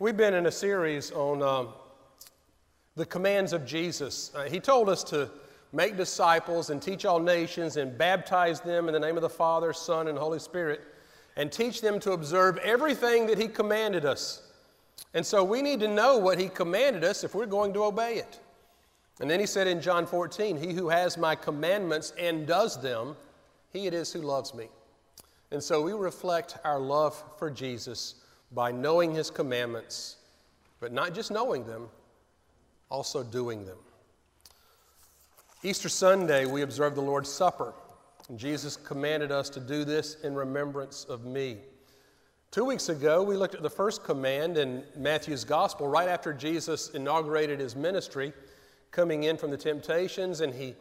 We've been in a series on um, the commands of Jesus. Uh, he told us to make disciples and teach all nations and baptize them in the name of the Father, Son, and Holy Spirit, and teach them to observe everything that He commanded us. And so we need to know what He commanded us if we're going to obey it. And then He said in John 14, He who has my commandments and does them, he it is who loves me. And so we reflect our love for Jesus by knowing His commandments, but not just knowing them, also doing them. Easter Sunday, we observe the Lord's Supper. And Jesus commanded us to do this in remembrance of me. Two weeks ago, we looked at the first command in Matthew's Gospel, right after Jesus inaugurated his ministry, coming in from the temptations, and he,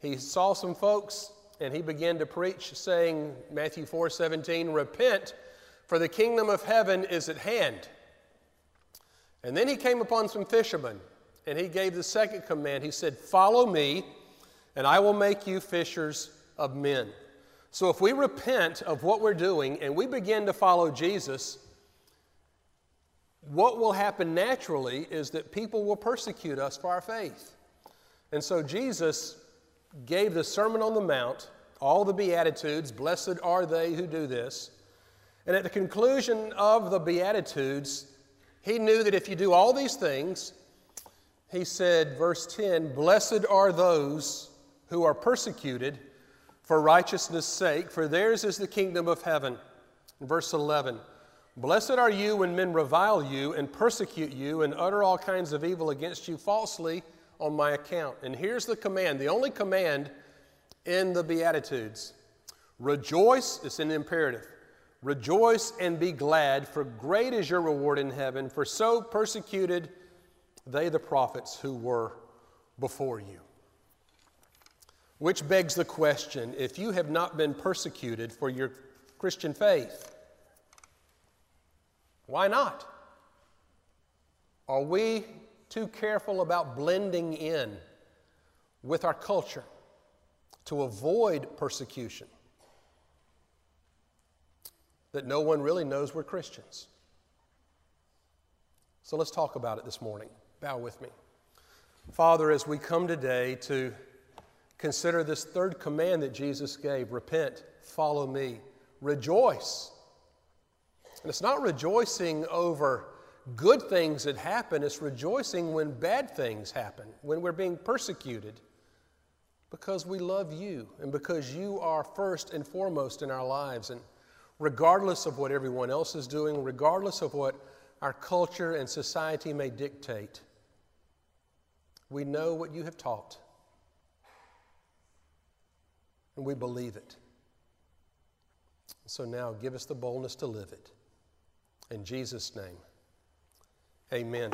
he saw some folks and he began to preach, saying, Matthew 4 17, repent for the kingdom of heaven is at hand. And then he came upon some fishermen, and he gave the second command. He said, Follow me, and I will make you fishers of men. So if we repent of what we're doing and we begin to follow Jesus, what will happen naturally is that people will persecute us for our faith. And so Jesus gave the Sermon on the Mount, all the Beatitudes, blessed are they who do this. And at the conclusion of the Beatitudes, he knew that if you do all these things, he said, verse 10, Blessed are those who are persecuted for righteousness' sake, for theirs is the kingdom of heaven. Verse 11, Blessed are you when men revile you and persecute you and utter all kinds of evil against you falsely on my account. And here's the command, the only command in the Beatitudes Rejoice, it's an imperative. Rejoice and be glad, for great is your reward in heaven, for so persecuted they the prophets who were before you. Which begs the question if you have not been persecuted for your Christian faith, why not? Are we too careful about blending in with our culture to avoid persecution? That no one really knows we're Christians. So let's talk about it this morning. Bow with me. Father, as we come today to consider this third command that Jesus gave repent, follow me, rejoice. And it's not rejoicing over good things that happen, it's rejoicing when bad things happen, when we're being persecuted, because we love you and because you are first and foremost in our lives. And regardless of what everyone else is doing, regardless of what our culture and society may dictate. We know what you have taught, and we believe it. So now give us the boldness to live it. In Jesus' name, amen.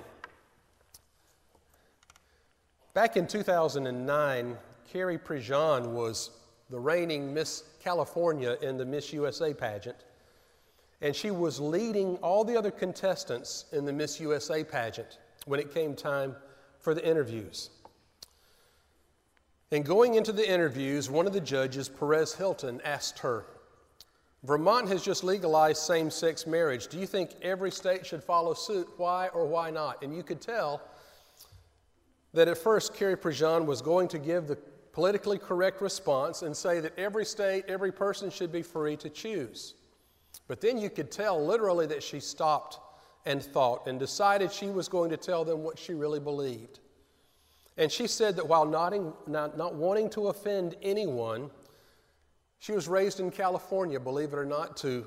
Back in 2009, Carrie Prejean was the reigning Miss California in the Miss USA pageant. And she was leading all the other contestants in the Miss USA pageant when it came time for the interviews. And going into the interviews, one of the judges, Perez Hilton, asked her, Vermont has just legalized same sex marriage. Do you think every state should follow suit? Why or why not? And you could tell that at first Carrie Prejean was going to give the politically correct response and say that every state, every person should be free to choose. But then you could tell literally that she stopped and thought and decided she was going to tell them what she really believed. And she said that while not, not, not wanting to offend anyone, she was raised in California, believe it or not, to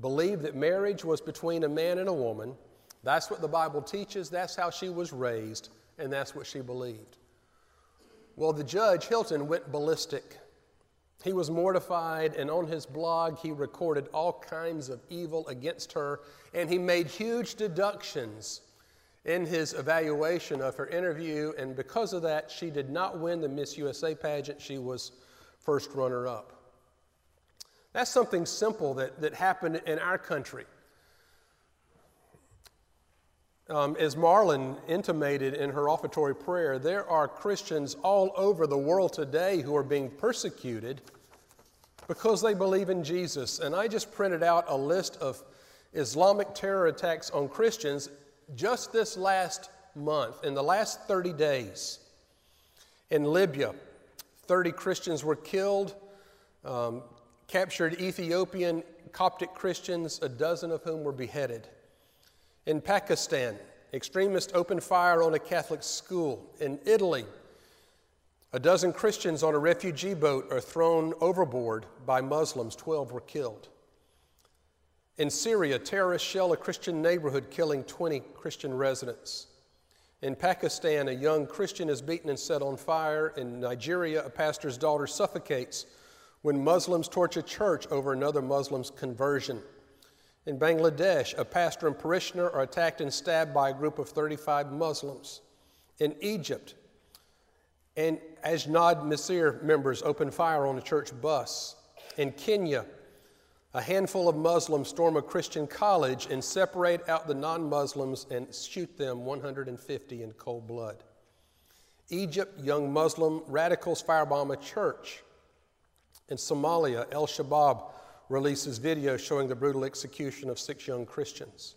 believe that marriage was between a man and a woman. That's what the Bible teaches, that's how she was raised, and that's what she believed. Well, the judge, Hilton, went ballistic. He was mortified, and on his blog, he recorded all kinds of evil against her, and he made huge deductions in his evaluation of her interview. And because of that, she did not win the Miss USA pageant. She was first runner up. That's something simple that, that happened in our country. Um, as Marlon intimated in her offertory prayer, there are Christians all over the world today who are being persecuted because they believe in Jesus. And I just printed out a list of Islamic terror attacks on Christians just this last month, in the last 30 days. In Libya, 30 Christians were killed, um, captured Ethiopian Coptic Christians, a dozen of whom were beheaded. In Pakistan, extremists opened fire on a Catholic school. In Italy, a dozen Christians on a refugee boat are thrown overboard by Muslims. 12 were killed. In Syria, terrorists shell a Christian neighborhood, killing 20 Christian residents. In Pakistan, a young Christian is beaten and set on fire. In Nigeria, a pastor's daughter suffocates when Muslims torch a church over another Muslim's conversion. In Bangladesh, a pastor and parishioner are attacked and stabbed by a group of 35 Muslims. In Egypt, and Ajnad Misr members open fire on a church bus. In Kenya, a handful of Muslims storm a Christian college and separate out the non Muslims and shoot them 150 in cold blood. Egypt, young Muslim radicals firebomb a church. In Somalia, Al Shabaab releases video showing the brutal execution of six young Christians.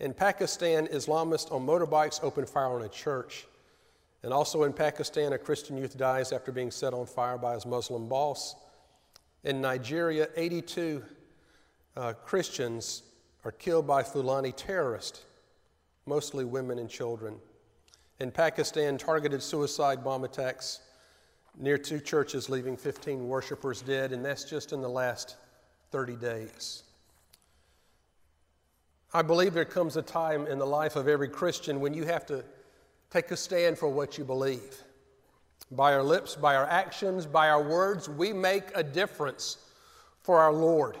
In Pakistan, Islamists on motorbikes open fire on a church. And also in Pakistan, a Christian youth dies after being set on fire by his Muslim boss. In Nigeria, 82 uh, Christians are killed by Fulani terrorists, mostly women and children. In Pakistan, targeted suicide bomb attacks near two churches, leaving 15 worshipers dead, and that's just in the last 30 days. I believe there comes a time in the life of every Christian when you have to take a stand for what you believe. By our lips, by our actions, by our words, we make a difference for our Lord.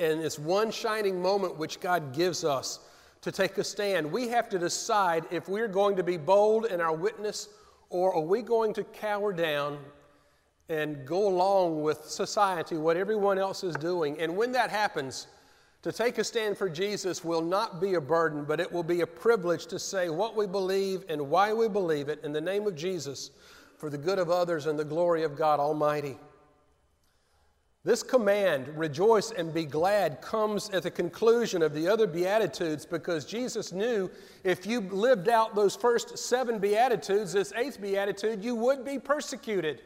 And it's one shining moment which God gives us to take a stand. We have to decide if we're going to be bold in our witness or are we going to cower down and go along with society, what everyone else is doing. And when that happens, to take a stand for Jesus will not be a burden, but it will be a privilege to say what we believe and why we believe it in the name of Jesus for the good of others and the glory of God Almighty. This command, rejoice and be glad, comes at the conclusion of the other Beatitudes because Jesus knew if you lived out those first seven Beatitudes, this eighth Beatitude, you would be persecuted.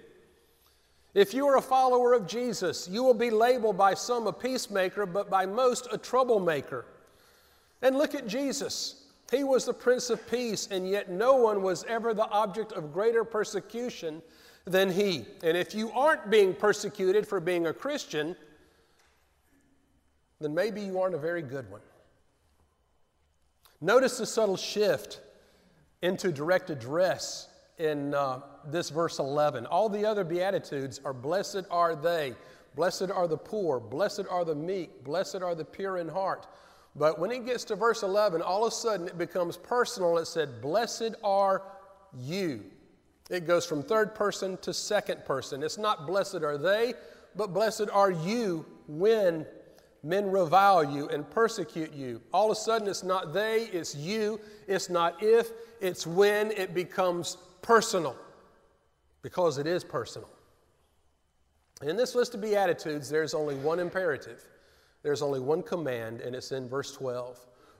If you are a follower of Jesus, you will be labeled by some a peacemaker, but by most a troublemaker. And look at Jesus. He was the Prince of Peace, and yet no one was ever the object of greater persecution than he. And if you aren't being persecuted for being a Christian, then maybe you aren't a very good one. Notice the subtle shift into direct address in uh, this verse 11. All the other Beatitudes are blessed are they, blessed are the poor, blessed are the meek, blessed are the pure in heart. But when it gets to verse 11, all of a sudden it becomes personal. It said, Blessed are you. It goes from third person to second person. It's not blessed are they, but blessed are you when men revile you and persecute you. All of a sudden, it's not they, it's you. It's not if, it's when it becomes personal, because it is personal. In this list of Beatitudes, there's only one imperative, there's only one command, and it's in verse 12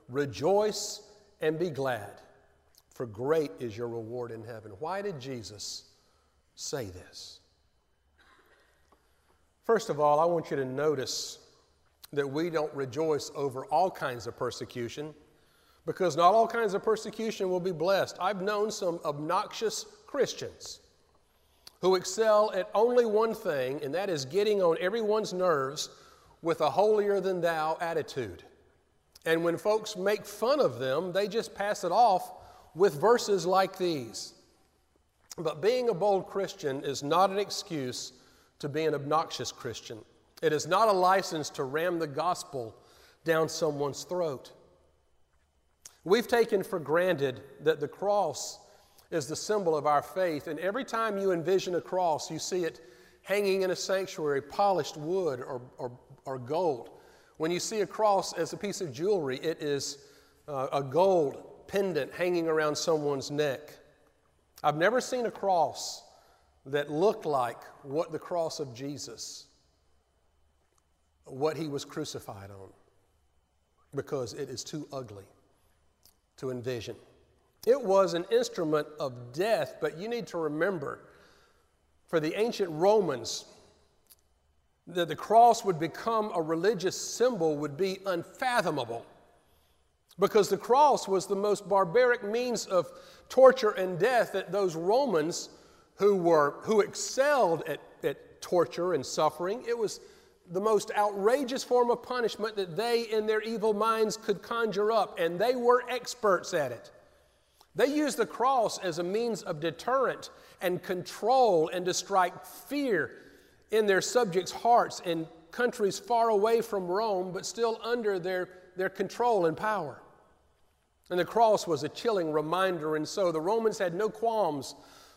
Rejoice and be glad for great is your reward in heaven. Why did Jesus say this? First of all, I want you to notice that we don't rejoice over all kinds of persecution because not all kinds of persecution will be blessed. I've known some obnoxious Christians who excel at only one thing, and that is getting on everyone's nerves with a holier than thou attitude. And when folks make fun of them, they just pass it off with verses like these. But being a bold Christian is not an excuse to be an obnoxious Christian. It is not a license to ram the gospel down someone's throat. We've taken for granted that the cross is the symbol of our faith, and every time you envision a cross, you see it hanging in a sanctuary, polished wood or, or, or gold. When you see a cross as a piece of jewelry, it is uh, a gold pendant hanging around someone's neck. I've never seen a cross that looked like what the cross of Jesus, what he was crucified on. because it is too ugly to envision. It was an instrument of death, but you need to remember for the ancient Romans, that the cross would become a religious symbol would be unfathomable because the cross was the most barbaric means of torture and death that those Romans who were who excelled at, at torture and suffering, it was the most outrageous form of punishment that they in their evil minds could conjure up, and they were experts at it. They used the cross as a means of deterrent and control and to strike fear in their subjects' hearts in countries far away from Rome, but still under their, their control and power. And the cross was a chilling reminder, and so the Romans had no qualms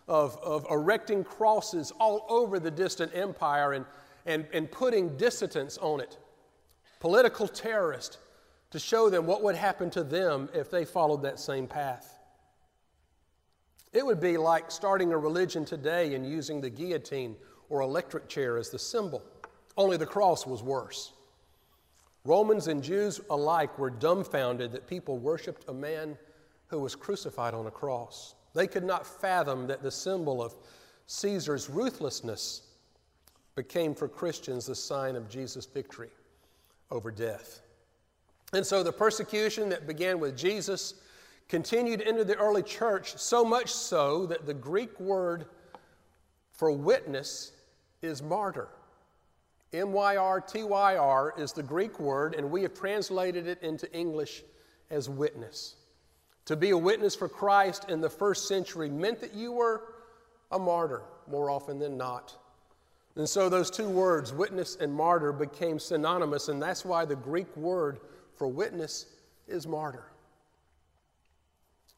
of, of erecting crosses all over the distant empire and, and, and putting dissidents on it, political terrorists, to show them what would happen to them if they followed that same path. It would be like starting a religion today and using the guillotine or electric chair as the symbol, only the cross was worse. Romans and Jews alike were dumbfounded that people worshiped a man who was crucified on a cross. They could not fathom that the symbol of Caesar's ruthlessness became for Christians the sign of Jesus' victory over death. And so the persecution that began with Jesus continued into the early church, so much so that the Greek word for witness is martyr. M Y R T Y R is the Greek word, and we have translated it into English as witness. To be a witness for Christ in the first century meant that you were a martyr more often than not. And so those two words, witness and martyr, became synonymous, and that's why the Greek word for witness is martyr.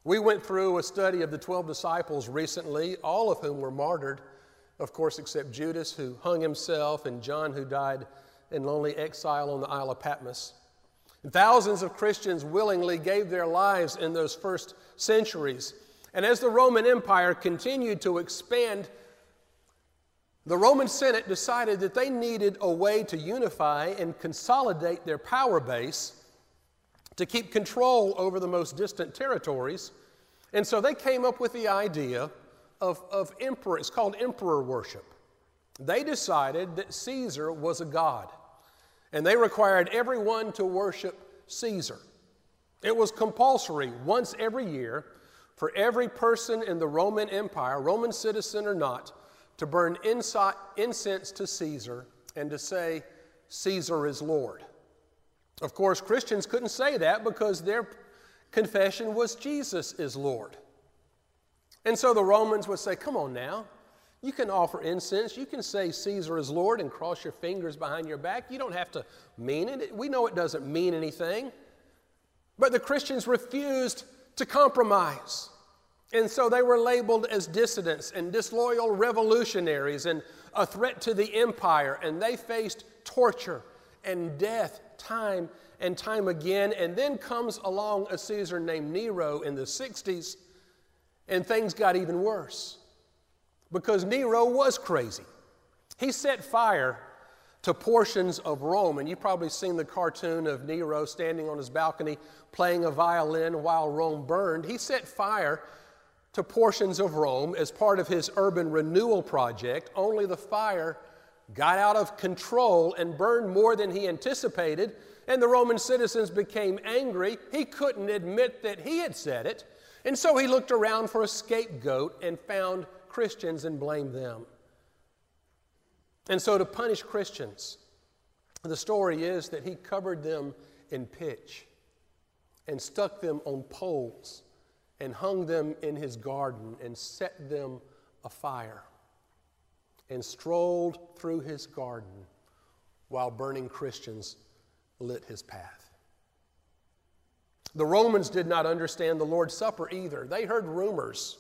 We went through a study of the 12 disciples recently, all of whom were martyred, of course, except Judas, who hung himself, and John, who died in lonely exile on the Isle of Patmos. And thousands of Christians willingly gave their lives in those first centuries. And as the Roman Empire continued to expand, the Roman Senate decided that they needed a way to unify and consolidate their power base to keep control over the most distant territories. And so they came up with the idea of, of emperor, it's called emperor worship. They decided that Caesar was a god, and they required everyone to worship Caesar. It was compulsory once every year for every person in the Roman Empire, Roman citizen or not, to burn incense to Caesar and to say, Caesar is Lord. Of course, Christians couldn't say that because their confession was Jesus is Lord. And so the Romans would say, Come on now, you can offer incense, you can say Caesar is Lord and cross your fingers behind your back. You don't have to mean it. We know it doesn't mean anything. But the Christians refused to compromise. And so they were labeled as dissidents and disloyal revolutionaries and a threat to the empire, and they faced torture and death time and time again. And then comes along a Caesar named Nero in the 60s, and things got even worse because Nero was crazy. He set fire to portions of Rome, and you've probably seen the cartoon of Nero standing on his balcony playing a violin while Rome burned. He set fire to portions of Rome as part of his urban renewal project, only the fire got out of control and burned more than he anticipated, and the Roman citizens became angry. He couldn't admit that he had said it, and so he looked around for a scapegoat and found Christians and blamed them. And so, to punish Christians, the story is that he covered them in pitch and stuck them on poles and hung them in his garden and set them afire and strolled through his garden while burning Christians lit his path. The Romans did not understand the Lord's Supper either. They heard rumors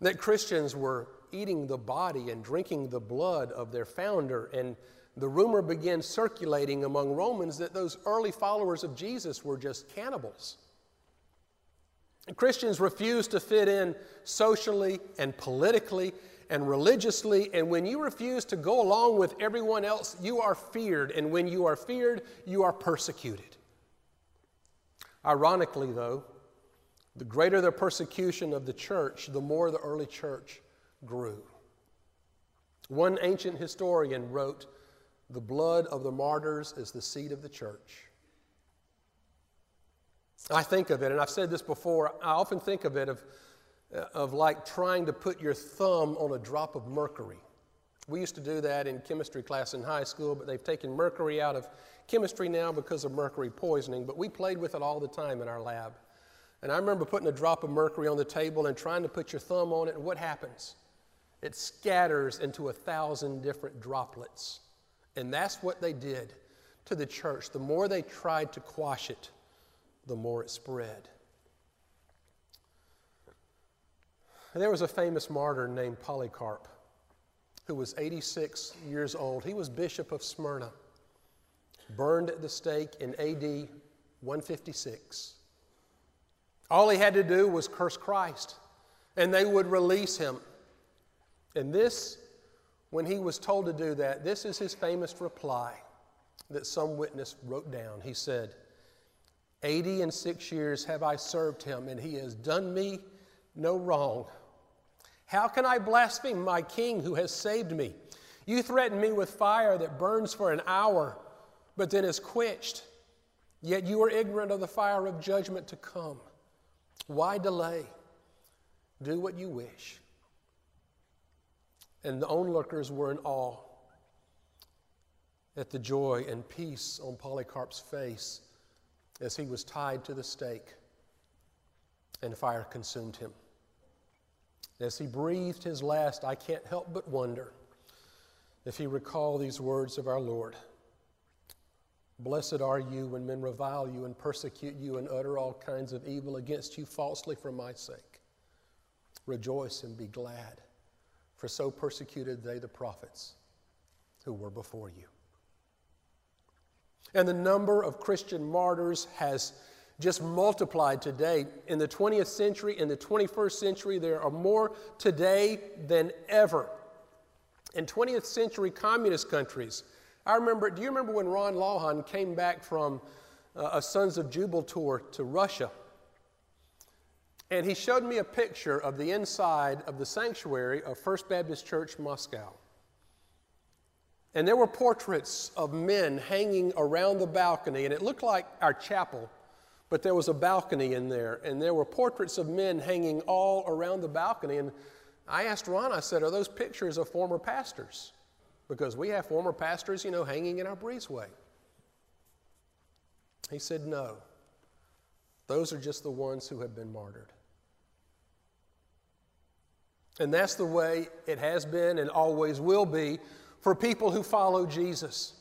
that Christians were eating the body and drinking the blood of their founder, and the rumor began circulating among Romans that those early followers of Jesus were just cannibals. Christians refuse to fit in socially and politically and religiously, and when you refuse to go along with everyone else, you are feared, and when you are feared, you are persecuted. Ironically, though, the greater the persecution of the church, the more the early church grew. One ancient historian wrote, The blood of the martyrs is the seed of the church. I think of it, and I've said this before, I often think of it of, of like trying to put your thumb on a drop of mercury. We used to do that in chemistry class in high school, but they've taken mercury out of chemistry now because of mercury poisoning, but we played with it all the time in our lab. And I remember putting a drop of mercury on the table and trying to put your thumb on it, and what happens? It scatters into a thousand different droplets. And that's what they did to the church. The more they tried to quash it, the more it spread. There was a famous martyr named Polycarp who was 86 years old. He was bishop of Smyrna, burned at the stake in AD 156. All he had to do was curse Christ, and they would release him. And this, when he was told to do that, this is his famous reply that some witness wrote down. He said, Eighty and six years have I served him, and he has done me no wrong. How can I blaspheme my king who has saved me? You threaten me with fire that burns for an hour, but then is quenched. Yet you are ignorant of the fire of judgment to come. Why delay? Do what you wish. And the onlookers were in awe at the joy and peace on Polycarp's face as he was tied to the stake and fire consumed him. As he breathed his last, I can't help but wonder if he recalled these words of our Lord Blessed are you when men revile you and persecute you and utter all kinds of evil against you falsely for my sake. Rejoice and be glad, for so persecuted they the prophets who were before you. And the number of Christian martyrs has just multiplied today. In the 20th century, in the 21st century, there are more today than ever. In 20th century communist countries, I remember, do you remember when Ron Lawhon came back from uh, a Sons of Jubal tour to Russia? And he showed me a picture of the inside of the sanctuary of First Baptist Church Moscow. And there were portraits of men hanging around the balcony, and it looked like our chapel but there was a balcony in there, and there were portraits of men hanging all around the balcony. And I asked Ron, I said, Are those pictures of former pastors? Because we have former pastors, you know, hanging in our breezeway. He said, No. Those are just the ones who have been martyred. And that's the way it has been and always will be for people who follow Jesus.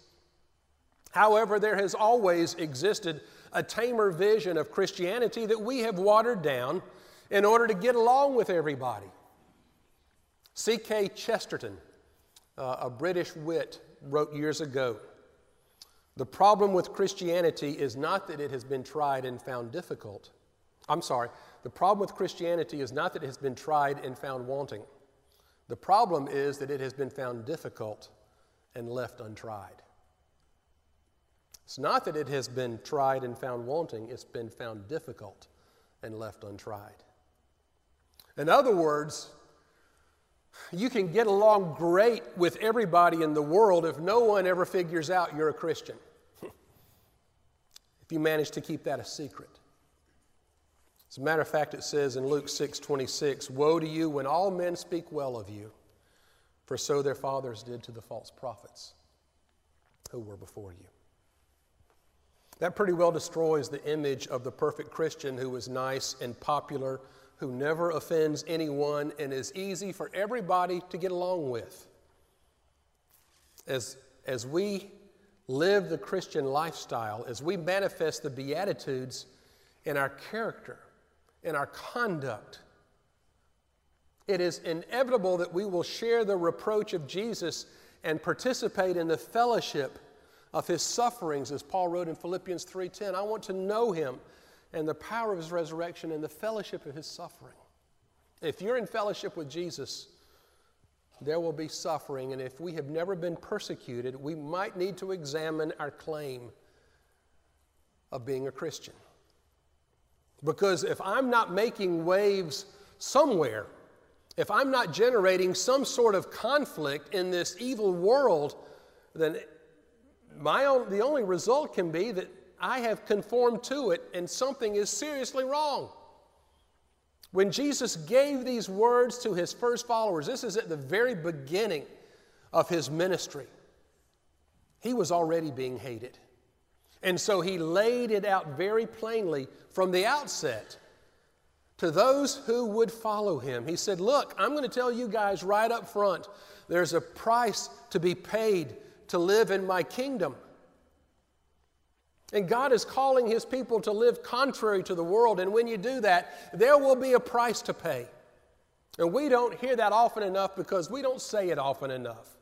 However, there has always existed a tamer vision of Christianity that we have watered down in order to get along with everybody. G.K. Chesterton, uh, a British wit, wrote years ago The problem with Christianity is not that it has been tried and found difficult. I'm sorry, the problem with Christianity is not that it has been tried and found wanting. The problem is that it has been found difficult and left untried. It's not that it has been tried and found wanting, it's been found difficult and left untried. In other words, you can get along great with everybody in the world if no one ever figures out you're a Christian. if you manage to keep that a secret. As a matter of fact, it says in Luke 6 26, Woe to you when all men speak well of you, for so their fathers did to the false prophets who were before you. That pretty well destroys the image of the perfect Christian who is nice and popular, who never offends anyone, and is easy for everybody to get along with. As, as we live the Christian lifestyle, as we manifest the Beatitudes in our character, in our conduct, it is inevitable that we will share the reproach of Jesus and participate in the fellowship of his sufferings, as Paul wrote in Philippians 3:10. I want to know him and the power of his resurrection and the fellowship of his suffering. If you're in fellowship with Jesus, there will be suffering, and if we have never been persecuted, we might need to examine our claim of being a Christian. Because if I'm not making waves somewhere, if I'm not generating some sort of conflict in this evil world, then my own, the only result can be that I have conformed to it and something is seriously wrong. When Jesus gave these words to his first followers, this is at the very beginning of his ministry, he was already being hated. And so he laid it out very plainly from the outset to those who would follow him. He said, Look, I'm going to tell you guys right up front there's a price to be paid to live in my kingdom. And God is calling his people to live contrary to the world. And when you do that, there will be a price to pay. And we don't hear that often enough because we don't say it often enough.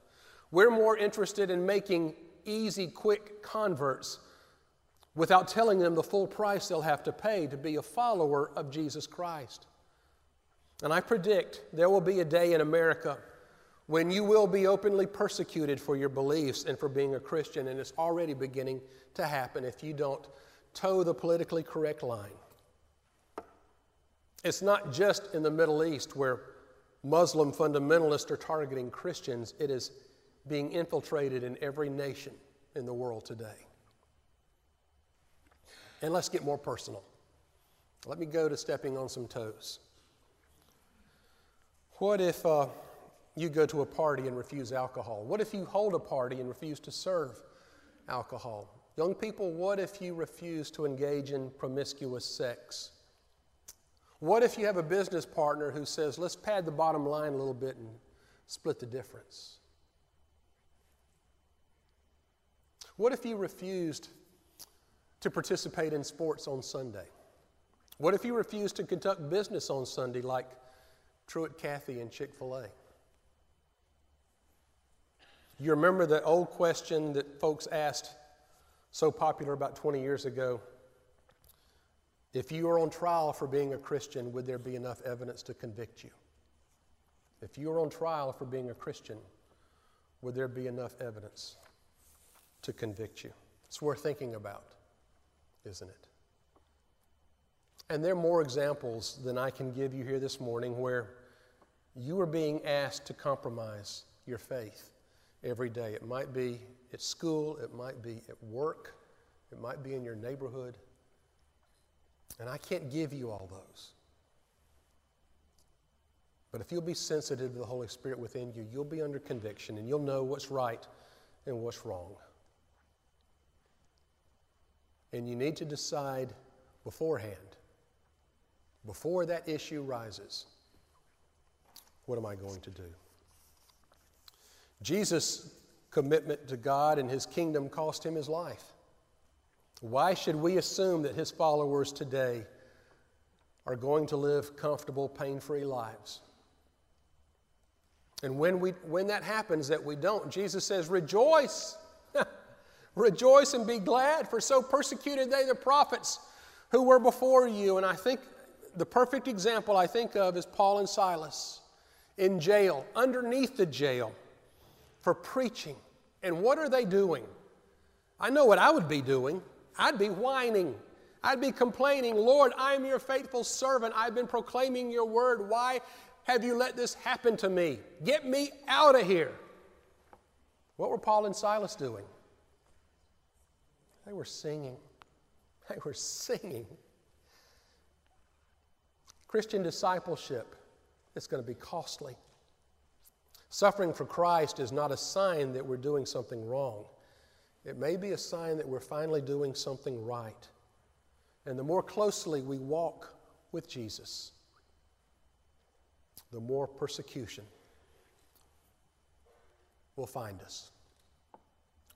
We're more interested in making easy, quick converts without telling them the full price they'll have to pay to be a follower of Jesus Christ. And I predict there will be a day in America when you will be openly persecuted for your beliefs and for being a Christian, and it's already beginning to happen if you don't toe the politically correct line. It's not just in the Middle East where Muslim fundamentalists are targeting Christians, it is being infiltrated in every nation in the world today. And let's get more personal. Let me go to stepping on some toes. What if uh, you go to a party and refuse alcohol? What if you hold a party and refuse to serve alcohol? Young people, what if you refuse to engage in promiscuous sex? What if you have a business partner who says, let's pad the bottom line a little bit and split the difference? What if you refused to participate in sports on Sunday? What if you refuse to conduct business on Sunday like Truett Cathy and Chick fil A? You remember the old question that folks asked, so popular about 20 years ago? If you were on trial for being a Christian, would there be enough evidence to convict you? If you were on trial for being a Christian, would there be enough evidence to convict you? It's worth thinking about isn't it? And there are more examples than I can give you here this morning where you are being asked to compromise your faith every day. It might be at school, it might be at work, it might be in your neighborhood. And I can't give you all those. But if you'll be sensitive to the Holy Spirit within you, you'll be under conviction and you'll know what's right and what's wrong. And you need to decide beforehand, before that issue rises, what am I going to do? Jesus' commitment to God and his kingdom cost him his life. Why should we assume that his followers today are going to live comfortable, pain free lives? And when, we, when that happens, that we don't, Jesus says, Rejoice! Rejoice and be glad, for so persecuted they the prophets who were before you. And I think the perfect example I think of is Paul and Silas in jail, underneath the jail, for preaching. And what are they doing? I know what I would be doing. I'd be whining. I'd be complaining, Lord, I'm your faithful servant. I've been proclaiming your word. Why have you let this happen to me? Get me out of here. What were Paul and Silas doing? They were singing. They were singing. Christian discipleship is going to be costly. Suffering for Christ is not a sign that we're doing something wrong. It may be a sign that we're finally doing something right. And the more closely we walk with Jesus, the more persecution will find us.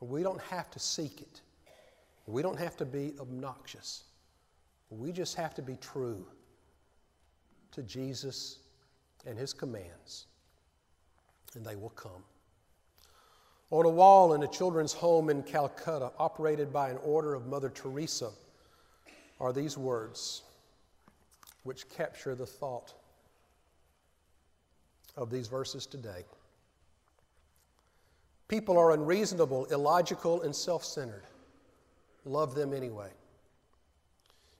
We don't have to seek it. We don't have to be obnoxious. We just have to be true to Jesus and his commands, and they will come. On a wall in a children's home in Calcutta, operated by an order of Mother Teresa, are these words which capture the thought of these verses today. People are unreasonable, illogical, and self centered love them anyway.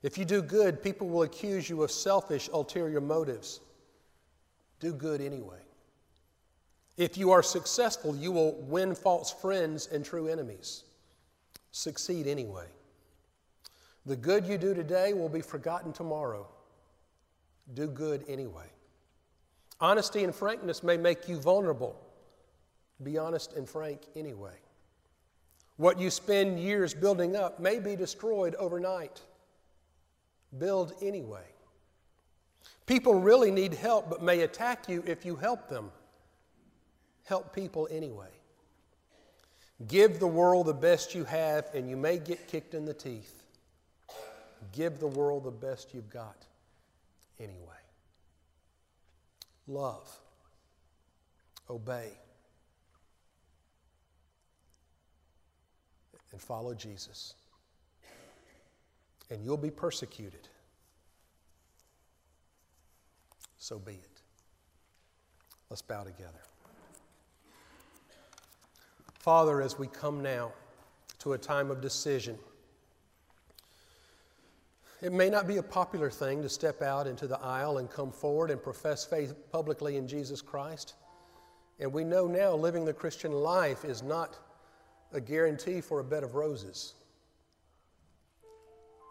If you do good, people will accuse you of selfish, ulterior motives. Do good anyway. If you are successful, you will win false friends and true enemies. Succeed anyway. The good you do today will be forgotten tomorrow. Do good anyway. Honesty and frankness may make you vulnerable. Be honest and frank anyway. What you spend years building up may be destroyed overnight. Build anyway. People really need help but may attack you if you help them. Help people anyway. Give the world the best you have, and you may get kicked in the teeth. Give the world the best you've got anyway. Love. Obey. And follow Jesus. And you'll be persecuted. So be it. Let's bow together. Father, as we come now to a time of decision, it may not be a popular thing to step out into the aisle and come forward and profess faith publicly in Jesus Christ. And we know now living the Christian life is not a guarantee for a bed of roses,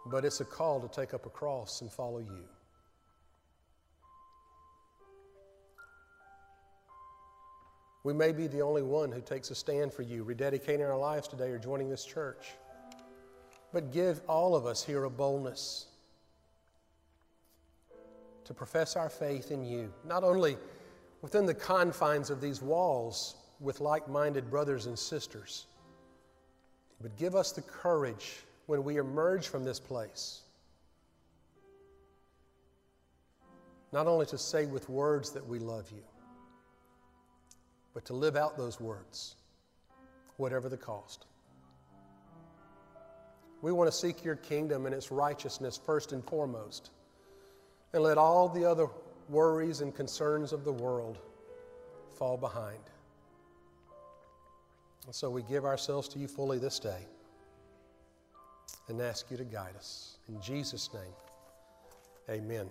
but it's a call to take up a cross and follow you. We may be the only one who takes a stand for you, rededicating our lives today or joining this church. But give all of us here a boldness to profess our faith in you, not only within the confines of these walls with like minded brothers and sisters, but give us the courage when we emerge from this place, not only to say with words that we love you but to live out those words, whatever the cost. We want to seek your kingdom and its righteousness first and foremost, and let all the other worries and concerns of the world fall behind. And so we give ourselves to you fully this day and ask you to guide us. In Jesus' name, amen.